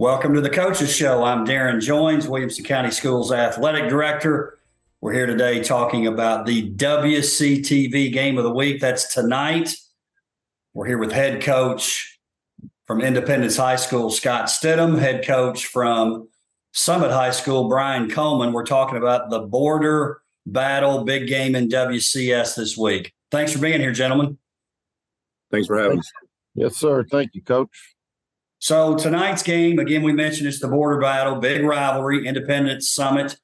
Welcome to the Coaches Show. I'm Darrin Joines, Williamson County Schools Athletic Director. We're here today talking about the WCTV Game of the Week. That's tonight. We're here with head coach from Independence High School, Scott Stidham, head coach from Summit High School, Brian Coleman. We're talking about the border battle, big game in WCS this week. Thanks for being here, gentlemen. Thanks for having us. Yes, sir. Thank you, Coach. So tonight's game, again, we mentioned it's the border battle, big rivalry, Independence Summit.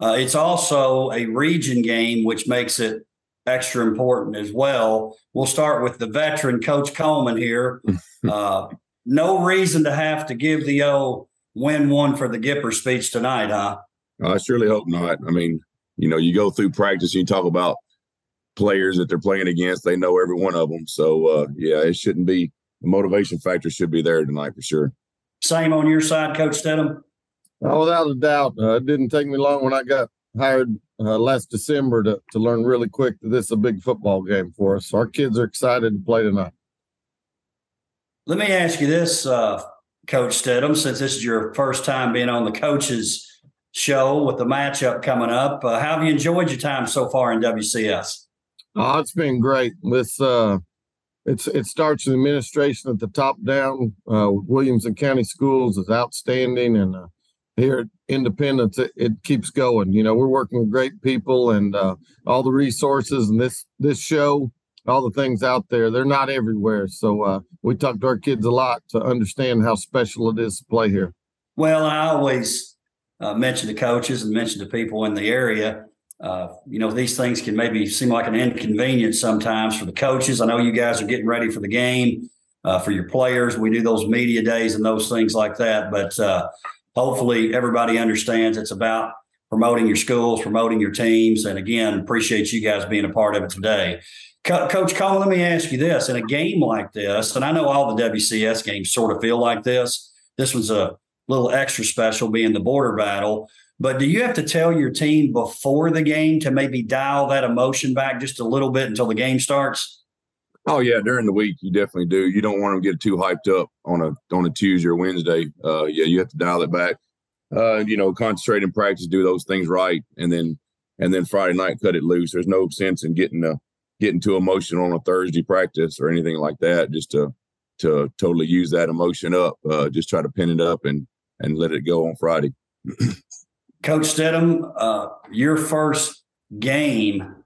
Uh, it's also a region game, which makes it extra important as well. We'll start with the veteran Coach Coleman here. Uh, no reason to have to give the old win one for the Gipper speech tonight, huh? I surely hope not. I mean, you know, you go through practice, you talk about players that they're playing against. They know every one of them. So, uh, yeah, it shouldn't be the motivation factor should be there tonight for sure. Same on your side, Coach Stidham. Oh, without a doubt, uh, it didn't take me long when I got hired uh, last December to to learn really quick that this is a big football game for us. Our kids are excited to play tonight. Let me ask you this, uh, Coach Stidham, since this is your first time being on the coaches show with the matchup coming up. Uh, how have you enjoyed your time so far in WCS? Oh, it's been great. With uh, it's it starts with administration at the top down. Uh, Williamson County Schools is outstanding, and uh, here at Independence, it, it, keeps going. You know, we're working with great people and uh, all the resources, and this this show, all the things out there, they're not everywhere. So uh, we talk to our kids a lot to understand how special it is to play here. Well, I always uh, mention to coaches and mention to people in the area uh, you know, these things can maybe seem like an inconvenience sometimes for the coaches. I know you guys are getting ready for the game, uh, for your players. We do those media days and those things like that. But uh, hopefully, everybody understands it's about promoting your schools, promoting your teams. And again, appreciate you guys being a part of it today. Co- Coach Cole, let me ask you this: in a game like this, and I know all the WCS games sort of feel like this. This was a little extra special, being the border battle. But do you have to tell your team before the game to maybe dial that emotion back just a little bit until the game starts? Oh yeah, during the week you definitely do. You don't want them to get too hyped up on a on a Tuesday or Wednesday. Uh, yeah, you have to dial it back. Uh, you know, concentrate in practice, do those things right, and then and then Friday night cut it loose. There's no sense in getting uh, getting too emotional on a Thursday practice or anything like that. Just to to totally use that emotion up. Uh, just try to pin it up and and let it go on Friday. Coach Stidham, uh, your first game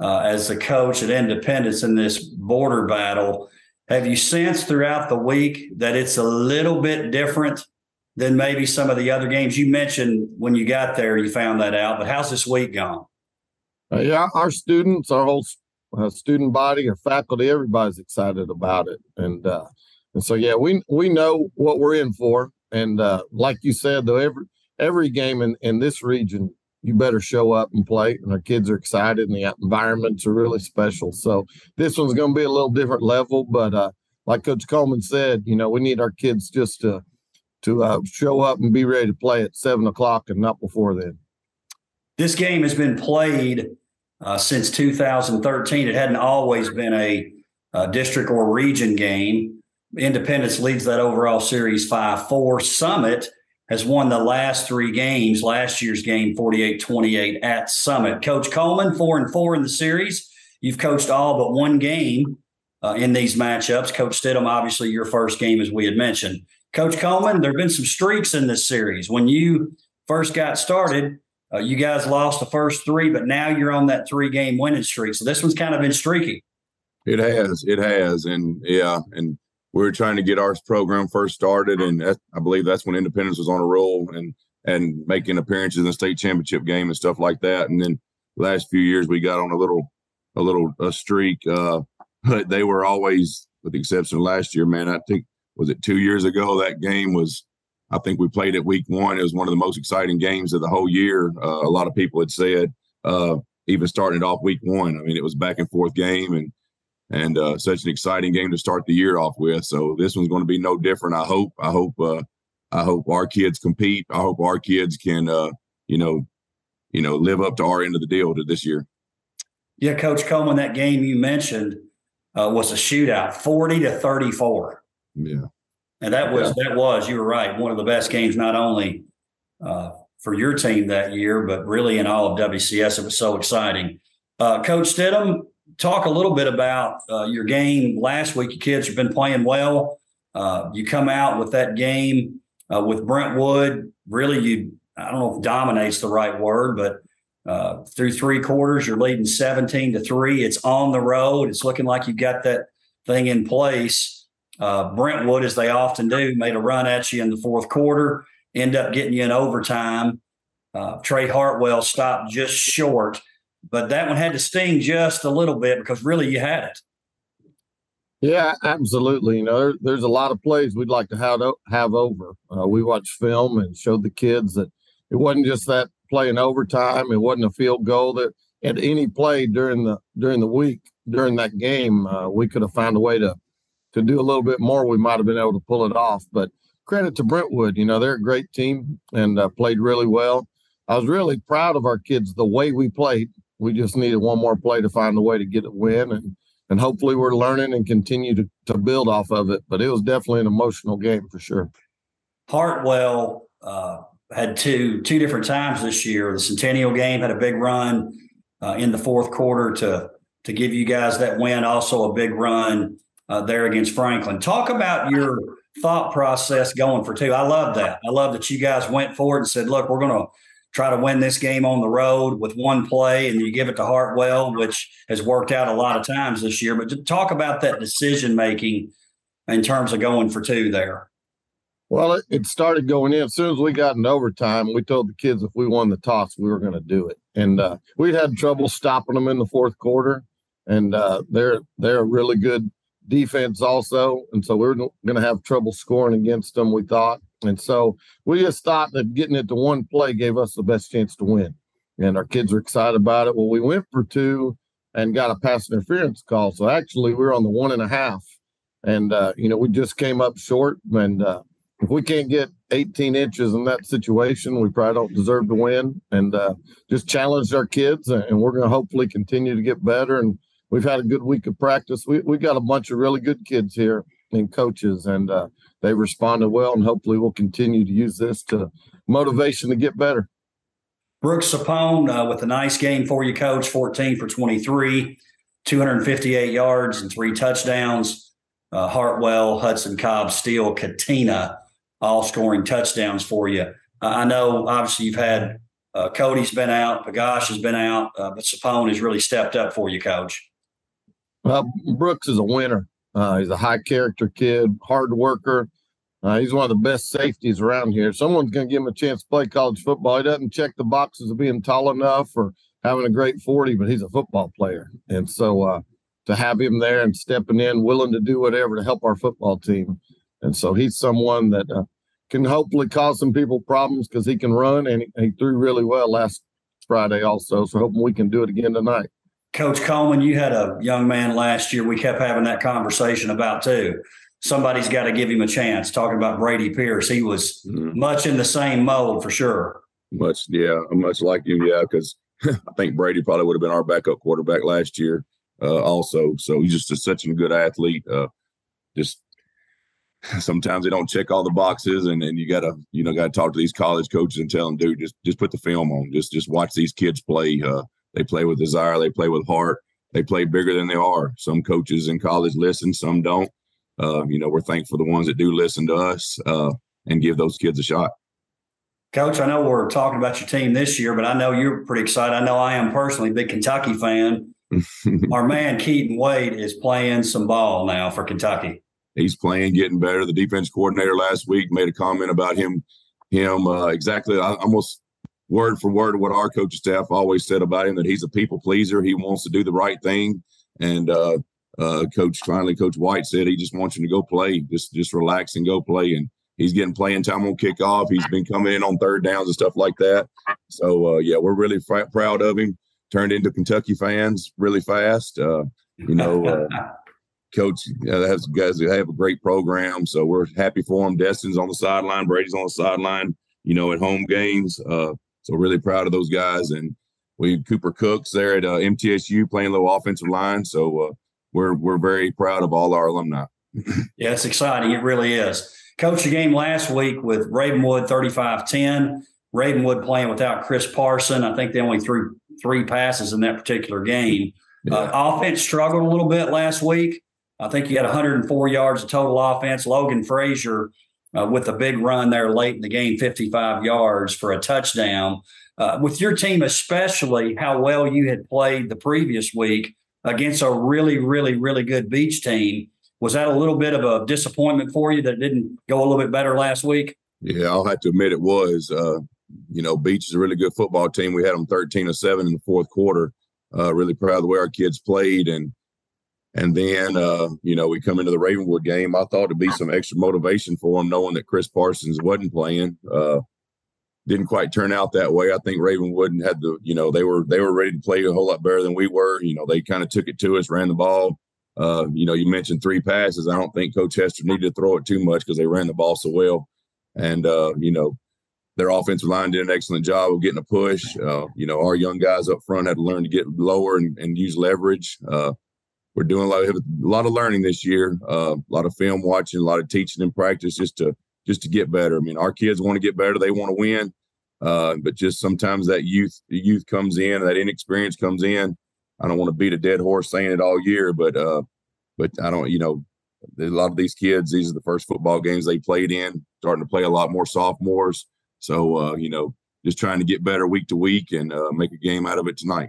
uh, as the coach at Independence in this border battle, have you sensed throughout the week that it's a little bit different than maybe some of the other games? You mentioned when you got there, you found that out, but how's this week gone? Uh, yeah, our students, our whole uh, student body, our faculty, everybody's excited about it, and uh, and so yeah, we we know what we're in for, and uh, like you said, though, every every game in, in this region, you better show up and play. And our kids are excited, and the environments are really special. So this one's going to be a little different level, but uh, like Coach Coleman said, you know, we need our kids just to to uh, show up and be ready to play at seven o'clock and not before then. This game has been played uh, since 2013. It hadn't always been a, a district or region game. Independence leads that overall series 5 4. Summit has won the last three games. Last year's game, 48 28 at Summit. Coach Coleman, four and four in the series. You've coached all but one game uh, in these matchups. Coach Stidham, obviously, your first game, as we had mentioned. Coach Coleman, there have been some streaks in this series. When you first got started, uh, you guys lost the first three, but now you're on that three game winning streak. So this one's kind of been streaky. It has. It has. And yeah. And we were trying to get our program first started, and I believe that's when Independence was on a roll and and making appearances in the state championship game and stuff like that. And then last few years we got on a little a little a streak, uh, but they were always, with the exception of last year, man. I think was it two years ago that game was. I think we played it week one. It was one of the most exciting games of the whole year. Uh, a lot of people had said, uh, even starting it off week one. I mean, it was back and forth game, and and uh, such an exciting game to start the year off with. So this one's going to be no different. I hope. I hope. Uh, I hope our kids compete. I hope our kids can, uh, you know, you know, live up to our end of the deal to this year. Yeah, Coach Coleman, that game you mentioned uh, was a shootout, forty to thirty-four. Yeah. And that was yeah. that was you were right one of the best games not only uh, for your team that year but really in all of WCS. It was so exciting. Uh, Coach Stidham, talk a little bit about uh, your game last week. Your kids have been playing well. Uh, you come out with that game uh, with Brentwood. Really, you I don't know if dominates the right word, but uh, through three quarters, you're leading 17 to three. It's on the road. It's looking like you've got that thing in place. Uh, Brentwood, as they often do, made a run at you in the fourth quarter, end up getting you in overtime. Uh, Trey Hartwell stopped just short, but that one had to sting just a little bit because really you had it. Yeah, absolutely. You know, there, there's a lot of plays we'd like to have have over. Uh, we watched film and showed the kids that it wasn't just that play in overtime. It wasn't a field goal that at any play during the during the week during that game uh, we could have found a way to to do a little bit more. We might have been able to pull it off. But credit to Brentwood, you know they're a great team and uh, played really well. I was really proud of our kids the way we played. We just needed one more play to find a way to get a win and and hopefully we're learning and continue to, to build off of it. But it was definitely an emotional game for sure. Hartwell uh, had two two different times this year. The Centennial game had a big run uh, in the fourth quarter to to give you guys that win. Also a big run uh, there against Franklin. Talk about your thought process going for two. I love that. I love that you guys went for it and said, "Look, we're going to." Try to win this game on the road with one play, and you give it to Hartwell, which has worked out a lot of times this year. But talk about that decision making in terms of going for two there. Well, it, it, started going in as soon as we got in overtime. We told the kids if we won the toss, we were going to do it, and uh, we'd had trouble stopping them in the fourth quarter. And uh, they're they're a really good defense also, and so we are going to have trouble scoring against them. We thought, and so we just thought that getting it to one play gave us the best chance to win. And our kids are excited about it. Well, we went for two and got a pass interference call. So actually, we are on the one and a half, and uh, you know we just came up short and uh, if we can't get 18 inches in that situation, we probably don't deserve to win. And uh, just challenge our kids, and we're going to hopefully continue to get better. And we've had a good week of practice. We we got a bunch of really good kids here and coaches, and uh, they responded well. And hopefully, we'll continue to use this to motivation to get better. Brooks Sapone uh, with a nice game for you, coach. 14 for 23, 258 yards and three touchdowns. Uh, Hartwell, Hudson Cobb, Steele, Katina all scoring touchdowns for you. Uh, I know obviously you've had uh, Cody's been out, Pagash has been out, uh, but Sapone has really stepped up for you, Coach. Well, Brooks is a winner. Uh, he's a high character kid, hard worker. Uh, he's one of the best safeties around here. Someone's going to give him a chance to play college football. He doesn't check the boxes of being tall enough or having a great 40, but he's a football player. And so uh, to have him there and stepping in, willing to do whatever to help our football team and so he's someone that uh, can hopefully cause some people problems because he can run and he, he, threw really well last Friday also. So hoping we can do it again tonight. Coach Coleman, you had a young man last year. We kept having that conversation about too. Somebody's got to give him a chance. Talking about Brady Pierce, he was mm-hmm. much in the same mold for sure. Much, yeah, much like you, yeah. Because I think Brady probably would have been our backup quarterback last year, uh, also. So he's just a, such a good athlete. Uh, just sometimes they don't check all the boxes and, and you gotta you know gotta talk to these college coaches and tell them dude just just put the film on just just watch these kids play uh, they play with desire they play with heart they play bigger than they are. Some coaches in college listen some don't. Uh, you know we're thankful for the ones that do listen to us uh, and give those kids a shot. Coach i know we're talking about your team this year but i know you're pretty excited. I know i am personally a big kentucky fan. Our man keaton wade is playing some ball now for kentucky. He's playing, getting better. The defense coordinator last week made a comment about him, him uh, exactly I almost word for word what our coaching staff always said about him that he's a people pleaser. He wants to do the right thing, and uh, uh, coach finally, Coach White said he just wants him to go play, just just relax and go play. And he's getting playing time on kickoff. He's been coming in on third downs and stuff like that. So uh, yeah, we're really f- proud of him. Turned into Kentucky fans really fast. Uh, you know. Uh, coach uh, has guys who have a great program. So we're happy for him. Destin's on the sideline, Brady's on the sideline, you know, at home games. So really proud of those guys. And we Cooper Cooks there at uh, MTSU playing little offensive line. So uh, we're we're very proud of all our alumni. yeah, it's exciting. It really is. Coach, a game last week with Ravenwood 35 10. Ravenwood playing without Chris Parson. I think they only threw three passes in that particular game. Yeah. Uh, offense struggled a little bit last week. I think you had 104 yards of total offense. Logan Frazier uh, with a big run there late in the game, 55 yards for a touchdown. Uh, with your team, especially how well you had played the previous week against a really, really, really good Beech team, was that a little bit of a disappointment for you that didn't go a little bit better last week? Yeah, I'll have to admit it was. Uh, you know, Beech is a really good football team. We had them 13 to 7 in the fourth quarter. Uh, really proud of the way our kids played. And and then, uh, you know, we come into the Ravenwood game. I thought it'd be some extra motivation for them, knowing that Chris Parsons wasn't playing. Uh, didn't quite turn out that way. I think Ravenwood had the, you know, they were they were ready to play a whole lot better than we were. You know, they kind of took it to us, ran the ball. Uh, you know, you mentioned three passes. I don't think Coach Hester needed to throw it too much because they ran the ball so well. And uh, you know, their offensive line did an excellent job of getting a push. Uh, you know, our young guys up front had to learn to get lower and, and use leverage. Uh, we're doing a lot, of, a lot of learning this year, uh, a lot of film watching, a lot of teaching and practice just to just to get better. I mean, our kids want to get better; they want to win, uh, but just sometimes that youth youth comes in, that inexperience comes in. I don't want to beat a dead horse saying it all year, but uh, but I don't, you know, a lot of these kids, these are the first football games they played in, starting to play a lot more sophomores. So uh, you know, just trying to get better week to week and uh, make a game out of it tonight.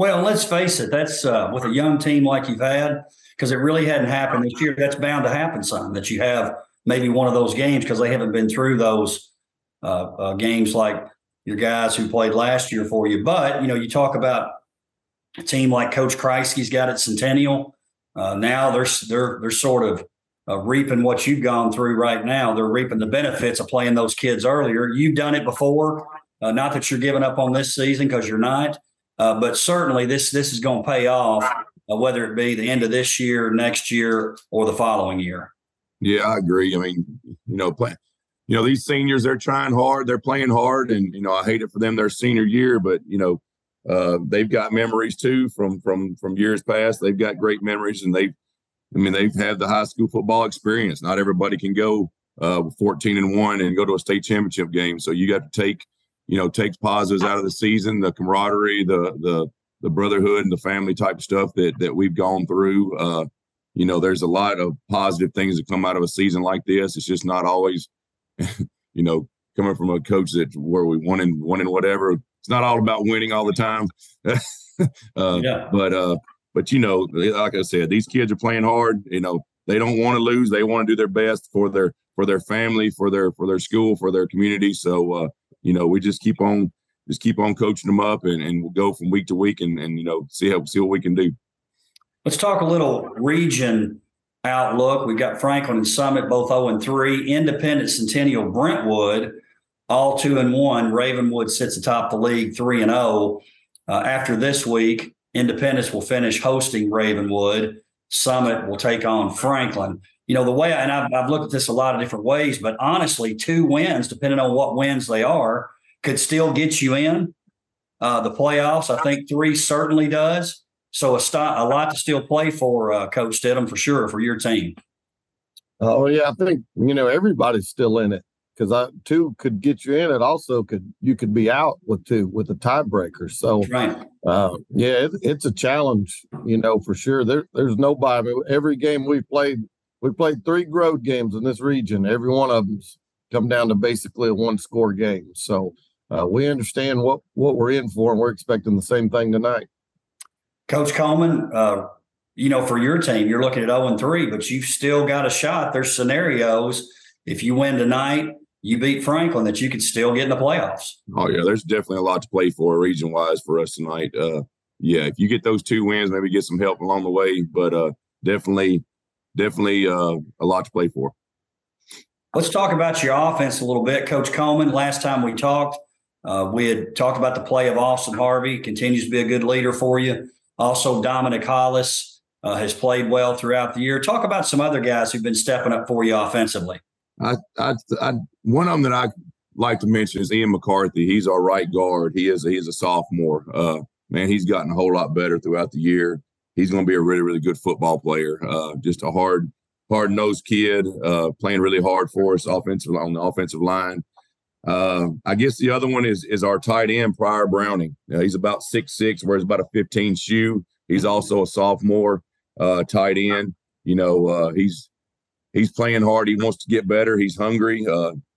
Well, let's face it, that's uh, with a young team like you've had, because it really hadn't happened this year. That's bound to happen something that you have maybe one of those games because they haven't been through those uh, uh, games like your guys who played last year for you. But, you know, you talk about a team like Coach Kreisky's got at Centennial. Uh, now they're, they're, they're sort of uh, reaping what you've gone through right now. They're reaping the benefits of playing those kids earlier. You've done it before. Uh, not that you're giving up on this season because you're not. Uh, but certainly, this this is going to pay off, uh, whether it be the end of this year, next year, or the following year. Yeah, I agree. I mean, you know, play, you know, these seniors they're trying hard, they're playing hard, and you know, I hate it for them their senior year, but you know, uh, they've got memories too from from from years past. They've got great memories, and they've, I mean, they've had the high school football experience. Not everybody can go uh, 14 and one and go to a state championship game, so you got to take you know takes positives out of the season, the camaraderie, the the the brotherhood and the family type stuff that that we've gone through. Uh, you know, there's a lot of positive things that come out of a season like this. It's just not always, you know, coming from a coach that where we won and won and whatever. It's not all about winning all the time. uh, yeah. But uh, but you know, like I said, these kids are playing hard. You know, they don't want to lose. They want to do their best for their for their family, for their for their school, for their community. So uh, you know, we just keep on just keep on coaching them up and, and we'll go from week to week and, and you know, see how see what we can do. Let's talk a little region outlook. We've got Franklin and Summit both 0 and 3, Independent Centennial Brentwood, all two and one. Ravenwood sits atop the league three and 0. Uh, after this week, Independence will finish hosting Ravenwood. Summit will take on Franklin you know, the way, and I've, I've looked at this a lot of different ways, but honestly, two wins, depending on what wins they are, could still get you in uh, the playoffs. I think three certainly does. So a, a lot to still play for, uh, Coach Stidham, for sure, for your team. Oh yeah, I think you know everybody's still in it because I two could get you in. It also could you could be out with two with the tiebreaker. So right, uh, yeah, it, it's a challenge, you know, for sure. There, there's nobody. Every game we've played we played three road games in this region. Every one of them's come down to basically a one score game. So uh, we understand what what we're in for, and we're expecting the same thing tonight. Coach Coleman, uh, you know, for your team, you're looking at 0 and 3, but you've still got a shot. There's scenarios. If you win tonight, you beat Franklin, that you could still get in the playoffs. Oh, yeah. There's definitely a lot to play for region wise for us tonight. Uh, yeah, if you get those two wins, maybe get some help along the way, but uh, definitely definitely uh, a lot to play for. Let's talk about your offense a little bit, Coach Coleman. Last time we talked, uh, we had talked about the play of Austin Harvey. Continues to be a good leader for you. Also, Dominic Hollis uh, has played well throughout the year. Talk about some other guys who've been stepping up for you offensively. I, I, I one of them that I like to mention is Ian McCarthy. He's our right guard. He is a, he's a sophomore. Uh, man, he's gotten a whole lot better throughout the year he's going to be a really, really good football player. Uh, just a hard, hard nosed kid, uh, playing really hard for us offensive on the offensive line. Uh, I guess the other one is is our tight end, Pryor Browning. Uh, he's about six six, wears about a 15 shoe. He's also a sophomore uh, tight end. You know, uh, he's he's playing hard. He wants to get better. He's hungry.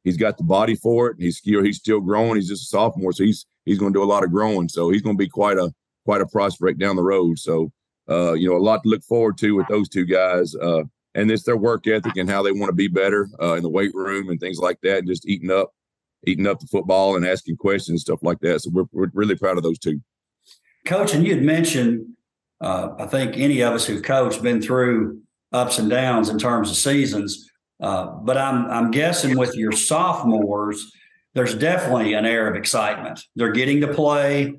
He's got the body for it. He's still he's still growing. He's just a sophomore, so he's he's going to do a lot of growing. So he's going to be quite a quite a prospect down the road. So uh, you know, a lot to look forward to with those two guys. Uh, and it's their work ethic and how they want to be better uh, in the weight room and things like that, and just eating up, eating up the football and asking questions and stuff like that. So we're, we're really proud of those two. Coach, and you had mentioned, uh, I think any of us who've coached been through ups and downs in terms of seasons. Uh, but I'm I'm guessing with your sophomores, there's definitely an air of excitement. They're getting to play,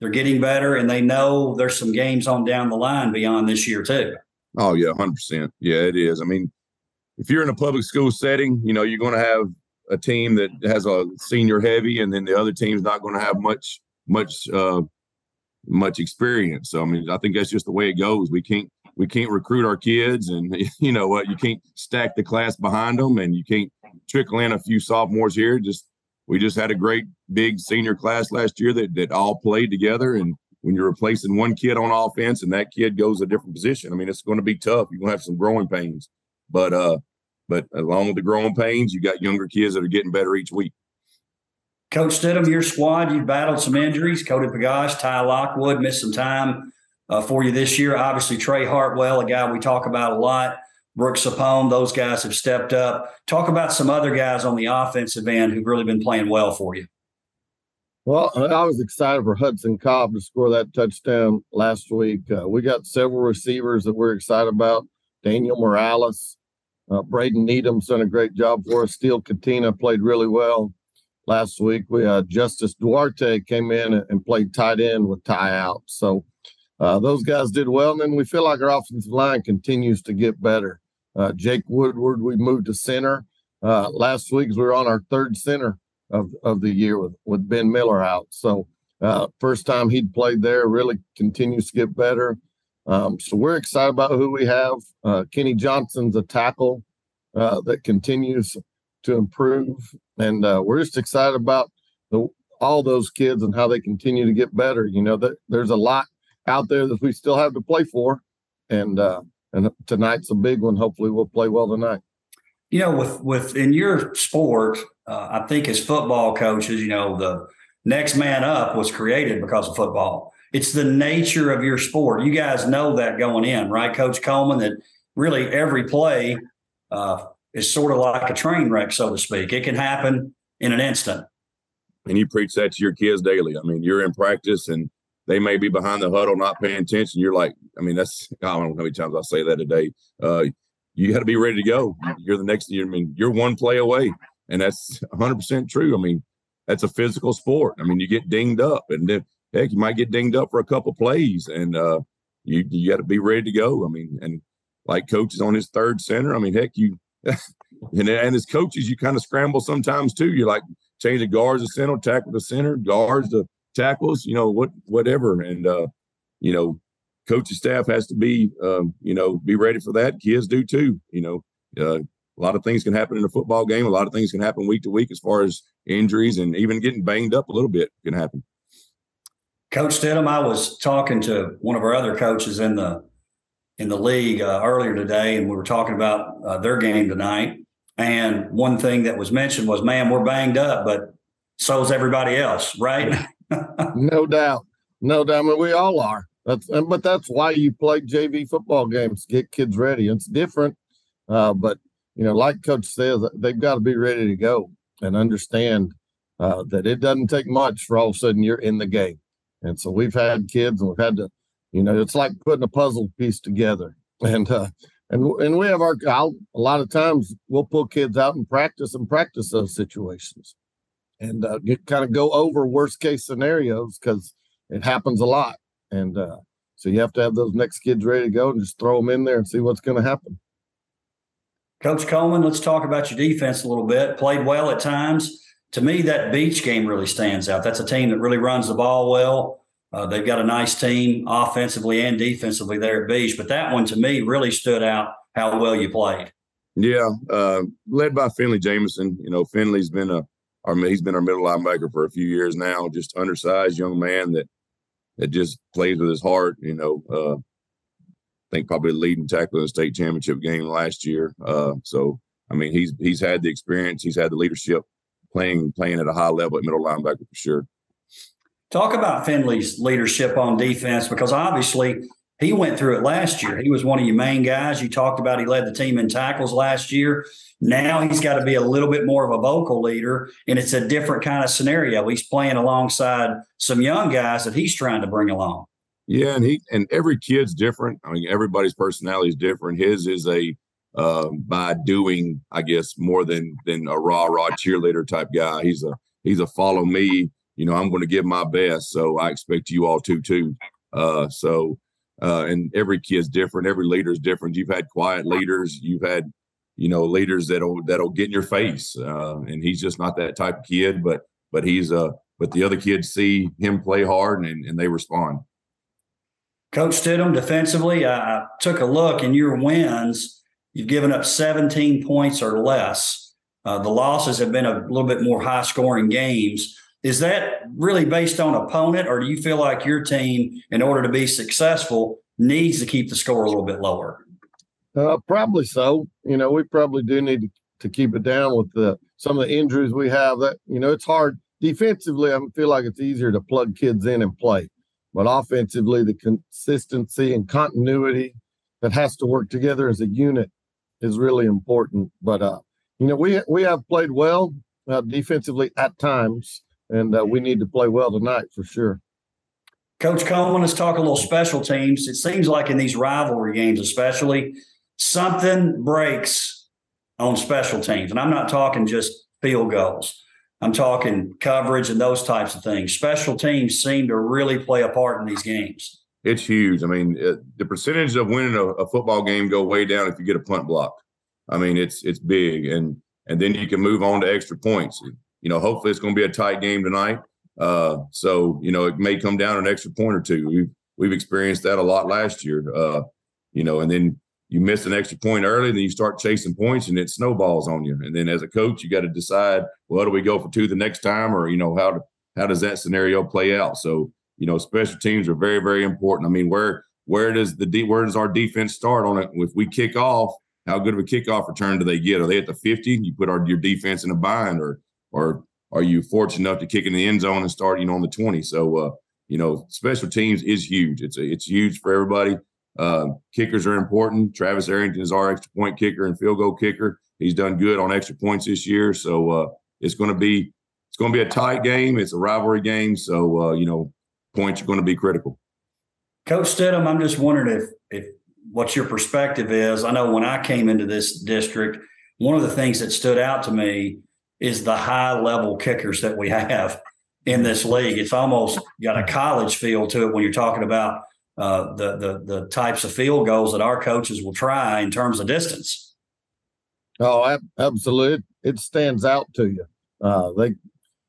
they're getting better, and they know there's some games on down the line beyond this year too. Oh yeah, hundred percent. Yeah, it is. I mean, if you're in a public school setting, you know you're going to have a team that has a senior heavy, and then the other team's not going to have much much uh, much experience. So I mean, I think that's just the way it goes. We can't we can't recruit our kids, and you know what? You can't stack the class behind them, and you can't trickle in a few sophomores here. Just we just had a great big senior class last year that that all played together, and when you're replacing one kid on offense and that kid goes a different position. I mean, it's going to be tough. You're going to have some growing pains, but uh, but along with the growing pains, you got younger kids that are getting better each week. Coach Stidham, your squad, you've battled some injuries. Cody Pagash, Ty Lockwood missed some time uh, for you this year. Obviously, Trey Hartwell, a guy we talk about a lot. Brooks Sapone, those guys have stepped up. Talk about some other guys on the offensive end who've really been playing well for you. Well, I was excited for Hudson Cobb to score that touchdown last week. Uh, we got several receivers that we're excited about. Daniel Morales, uh, Braden Needham's done a great job for us. Steele Katina played really well last week. We uh, Justice Duarte came in and played tight end with tie out. So uh, those guys did well. And then we feel like our offensive line continues to get better. Uh, Jake Woodward, we moved to center. Uh, last week, we were on our third center of, of the year with, with Ben Miller out. So uh, first time he'd played there, really continues to get better. Um, so we're excited about who we have. Uh, Kenny Johnson's a tackle uh, that continues to improve, and we're just excited about the, all those kids and how they continue to get better. You know, that there's a lot out there that we still have to play for, and uh, and tonight's a big one. Hopefully, we'll play well tonight. You know, with with in your sport, uh, I think as football coaches, you know, the next man up was created because of football. It's the nature of your sport. You guys know that going in, right, Coach Coleman? That really every play uh, is sort of like a train wreck, so to speak. It can happen in an instant. And you preach that to your kids daily. I mean, you're in practice and they may be behind the huddle, not paying attention. You're like, I mean, that's I don't know how many times I say that a day. Uh, you got to be ready to go. You're the next. I mean, you're one play away and that's 100% true. I mean, that's a physical sport. I mean, you get dinged up, and then, heck, you might get dinged up for a couple plays, and uh, you you got to be ready to go. I mean, and like coaches on his third center, I mean, heck, you and and as coaches, you kind of scramble sometimes too. You're like change the guards to center, tackle the center, guards to tackles, you know, what whatever, and uh, you know, coaching staff has to be, um, you know, be ready for that. Kids do too, you know. Uh, a lot of things can happen in a football game. A lot of things can happen week to week as far as injuries and even getting banged up a little bit can happen. Coach Stidham, I was talking to one of our other coaches in the in the league uh, earlier today, and we were talking about uh, their game tonight. And one thing that was mentioned was, "Man, we're banged up, but so is everybody else, right?" no doubt, no doubt. I mean, we all are. That's but that's why you play JV football games, get kids ready. It's different, uh, but you know, like Coach says, they've got to be ready to go and understand uh, that it doesn't take much for all of a sudden you're in the game. And so we've had kids and we've had to, you know, it's like putting a puzzle piece together. And uh, and and we have our I'll, a lot of times we'll pull kids out and practice and practice those situations, and uh, get kind of go over worst case scenarios because it happens a lot. And uh, so you have to have those next kids ready to go and just throw them in there and see what's going to happen. Coach Coleman, let's talk about your defense a little bit. Played well at times. To me, that Beech game really stands out. That's a team that really runs the ball well. Uh, they've got a nice team offensively and defensively there at Beech, But that one to me really stood out how well you played. Yeah, uh, led by Finley Jameson. You know, Finley's been a our he's been our middle linebacker for a few years now. Just undersized young man that that just plays with his heart. You know, uh, I think probably leading tackle in the state championship game last year. Uh, so I mean, he's he's had the experience, he's had the leadership playing playing at a high level at middle linebacker for sure. Talk about Finley's leadership on defense because obviously he went through it last year. He was one of your main guys. You talked about he led the team in tackles last year. Now he's got to be a little bit more of a vocal leader, and it's a different kind of scenario. He's playing alongside some young guys that he's trying to bring along. Yeah, and he and every kid's different. I mean, everybody's personality is different. His is a uh, by doing, I guess, more than than a rah rah cheerleader type guy. He's a he's a follow me you know, I'm going to give my best. So I expect you all to too. Uh, so, uh, and every kid's different. Every leader is different. You've had quiet leaders. You've had, you know, leaders that'll that'll get in your face. Uh, and he's just not that type of kid. But but he's uh but the other kids see him play hard and and they respond. Coach Stidham, defensively, I, I took a look in your wins. You've given up 17 points or less. Uh, the losses have been a little bit more high scoring games. Is that really based on opponent, or do you feel like your team, in order to be successful, needs to keep the score a little bit lower? Uh, probably so. You know, we probably do need to, keep it down with the some of the injuries we have. That you know, it's hard defensively. I feel like it's easier to plug kids in and play, but offensively, the consistency and continuity that has to work together as a unit is really important. But uh, you know, we we have played well uh, defensively at times and uh, we need to play well tonight for sure. Coach Coleman, let's talk a little special teams. It seems like in these rivalry games, especially, something breaks on special teams. And I'm not talking just field goals, I'm talking coverage and those types of things. Special teams seem to really play a part in these games. It's huge. I mean, it, the percentage of winning a, a football game go way down if you get a punt block. I mean, it's it's big, and and then you can move on to extra points you know, hopefully it's going to be a tight game tonight. Uh, so you know, it may come down an extra point or two. We've we've experienced that a lot last year. Uh, you know, and then you miss an extra point early, and then you start chasing points, and it snowballs on you. And then as a coach, you got to decide, well, do we go for two the next time, or you know, how do, how does that scenario play out? So you know, special teams are very very important. I mean, where where does the de- where does our defense start on it? If we kick off, how good of a kickoff return do they get? Are they at the fifty? You put our your defense in a bind, or or are you fortunate enough to kick in the end zone and start, you know, on the 20? So, uh, you know, special teams is huge. It's a, it's huge for everybody. Uh, kickers are important. Travis Arrington is our extra point kicker and field goal kicker. He's done good on extra points this year. So uh, it's going to be it's going to be a tight game. It's a rivalry game. So uh, you know, points are going to be critical. Coach Stidham, I'm just wondering if if what your perspective is. I know when I came into this district, one of the things that stood out to me is the high level kickers that we have in this league. It's almost got a college feel to it when you're talking about uh, the, the the types of field goals that our coaches will try in terms of distance. Oh, absolutely! It stands out to you. Uh, they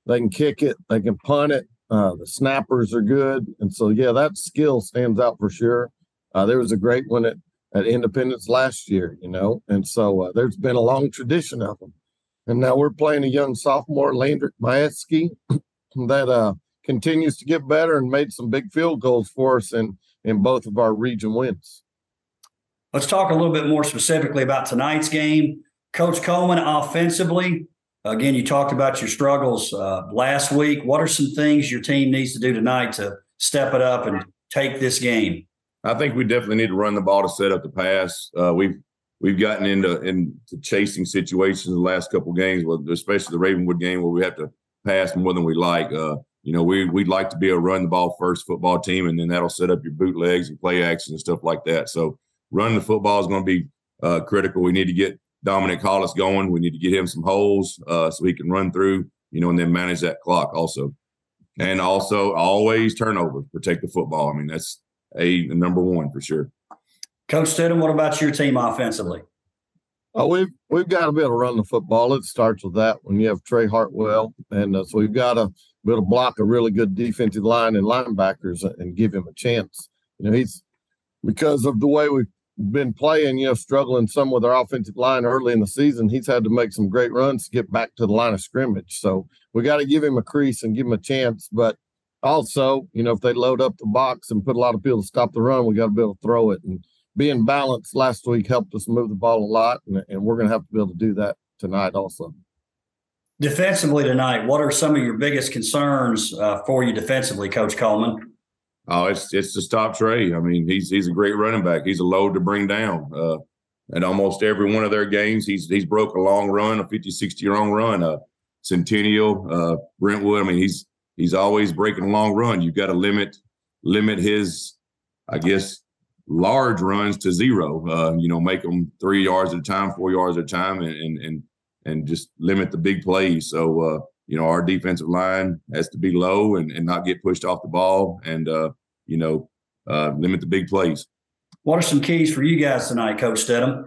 they can kick it, they can punt it. Uh, the snappers are good, and so yeah, that skill stands out for sure. Uh, there was a great one at at Independence last year, you know, and so uh, there's been a long tradition of them. And now we're playing a young sophomore, Landrick Maetsky, that uh, continues to get better and made some big field goals for us in, in both of our region wins. Let's talk a little bit more specifically about tonight's game. Coach Coleman, offensively, again, you talked about your struggles uh, last week. What are some things your team needs to do tonight to step it up and take this game? I think we definitely need to run the ball to set up the pass. Uh, we've we've gotten into into chasing situations in the last couple games, especially the Ravenwood game where we have to pass more than we like. Uh, you know, we we'd like to be a run the ball first football team, and then that'll set up your bootlegs and play action and stuff like that. So running the football is going to be uh, critical. We need to get Dominic Hollis going. We need to get him some holes uh, so he can run through, you know, and then manage that clock also. And also always turnovers, protect the football. I mean, that's a number one for sure. Coach Stidham, what about your team offensively? Oh, we've we've got to be able to run the football. It starts with that when you have Trey Hartwell, and uh, so we've got to be able to block a really good defensive line and linebackers and give him a chance. You know, he's because of the way we've been playing, you know, struggling some with our offensive line early in the season. He's had to make some great runs to get back to the line of scrimmage. So we got to give him a crease and give him a chance. But also, you know, if they load up the box and put a lot of people to stop the run, we got to be able to throw it. And being balanced last week helped us move the ball a lot. And, and we're going to have to be able to do that tonight also. Defensively tonight, what are some of your biggest concerns uh, for you defensively, Coach Coleman? Oh, it's it's to stop Trey. I mean, he's he's a great running back. He's a load to bring down. Uh, and almost every one of their games, he's he's broke a long run, a 50, 60 year long run. Uh, Centennial, uh, Brentwood. I mean, he's he's always breaking a long run. You've got to limit limit his, I guess, large runs to zero. Uh, you know, make them three yards at a time, four yards at a time, and and and, and just limit the big plays. So uh, you know, our defensive line has to be low and, and not get pushed off the ball, and uh, you know, uh, limit the big plays. What are some keys for you guys tonight, Coach Stidham?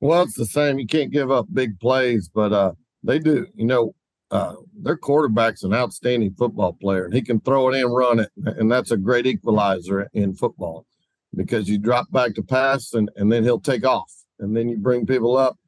Well, it's the same. You can't give up big plays, but uh, they do. You know, uh, their quarterback's an outstanding football player, and he can throw it and run it, and that's a great equalizer in football because you drop back to pass, and and then he'll take off, and then you bring people up,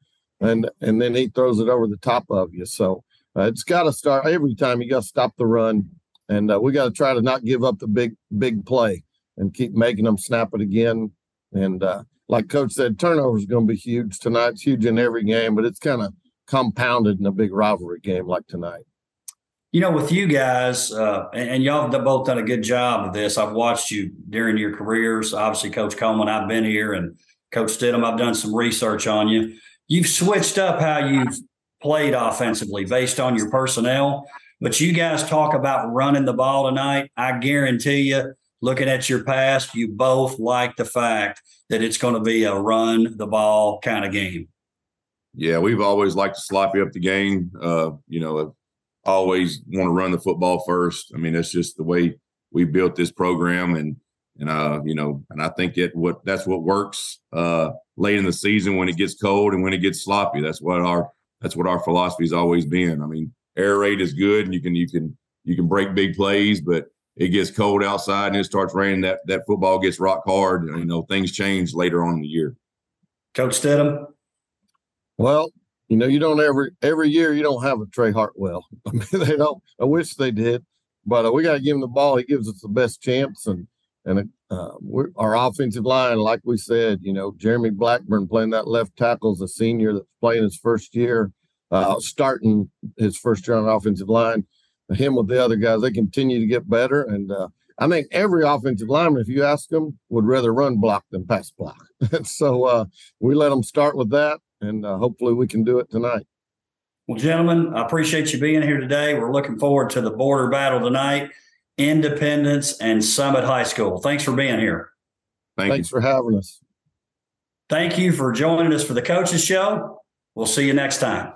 and and then he throws it over the top of you. So uh, it's got to start every time. You got to stop the run, and uh, we got to try to not give up the big big play and keep making them snap it again. And uh, like Coach said, turnover is going to be huge tonight. It's huge in every game, but it's kind of compounded in a big rivalry game like tonight. You know, with you guys, uh, and, and, y'all have both done a good job of this. I've watched you during your careers. Obviously, Coach Coleman, I've been here, and Coach Stidham, I've done some research on you. You've switched up how you've played offensively based on your personnel. But you guys talk about running the ball tonight. I guarantee you, looking at your past, you both like the fact that it's going to be a run the ball kind of game. Yeah, we've always liked to sloppy up the game. Uh, you know, always want to run the football first. I mean, that's just the way we built this program, and and uh, you know, and I think it what that's what works uh, late in the season when it gets cold and when it gets sloppy. That's what our that's what our philosophy has always been. I mean, air raid is good, and you can you can you can break big plays, but it gets cold outside and it starts raining. That that football gets rock hard. And, you know, things change later on in the year. Coach Stidham. Well, you know, you don't every every year you don't have a Trey Hartwell. I mean, they don't. I wish they did, but uh, we got to give him the ball. He gives us the best chance, and and uh, our offensive line, like we said, you know, Jeremy Blackburn playing that left tackle as a senior that's playing his first year, uh, starting his first year on offensive line. Him with the other guys, they continue to get better. And uh, I think every offensive lineman, if you ask them, would rather run block than pass block. and so uh, we let them start with that, and uh, hopefully we can do it tonight. Well, gentlemen, I appreciate you being here today. We're looking forward to the border battle tonight. Independence, and Summit High School. Thanks for being here. Thank Thanks you. for having us. Thank you for joining us for the Coaches Show. We'll see you next time.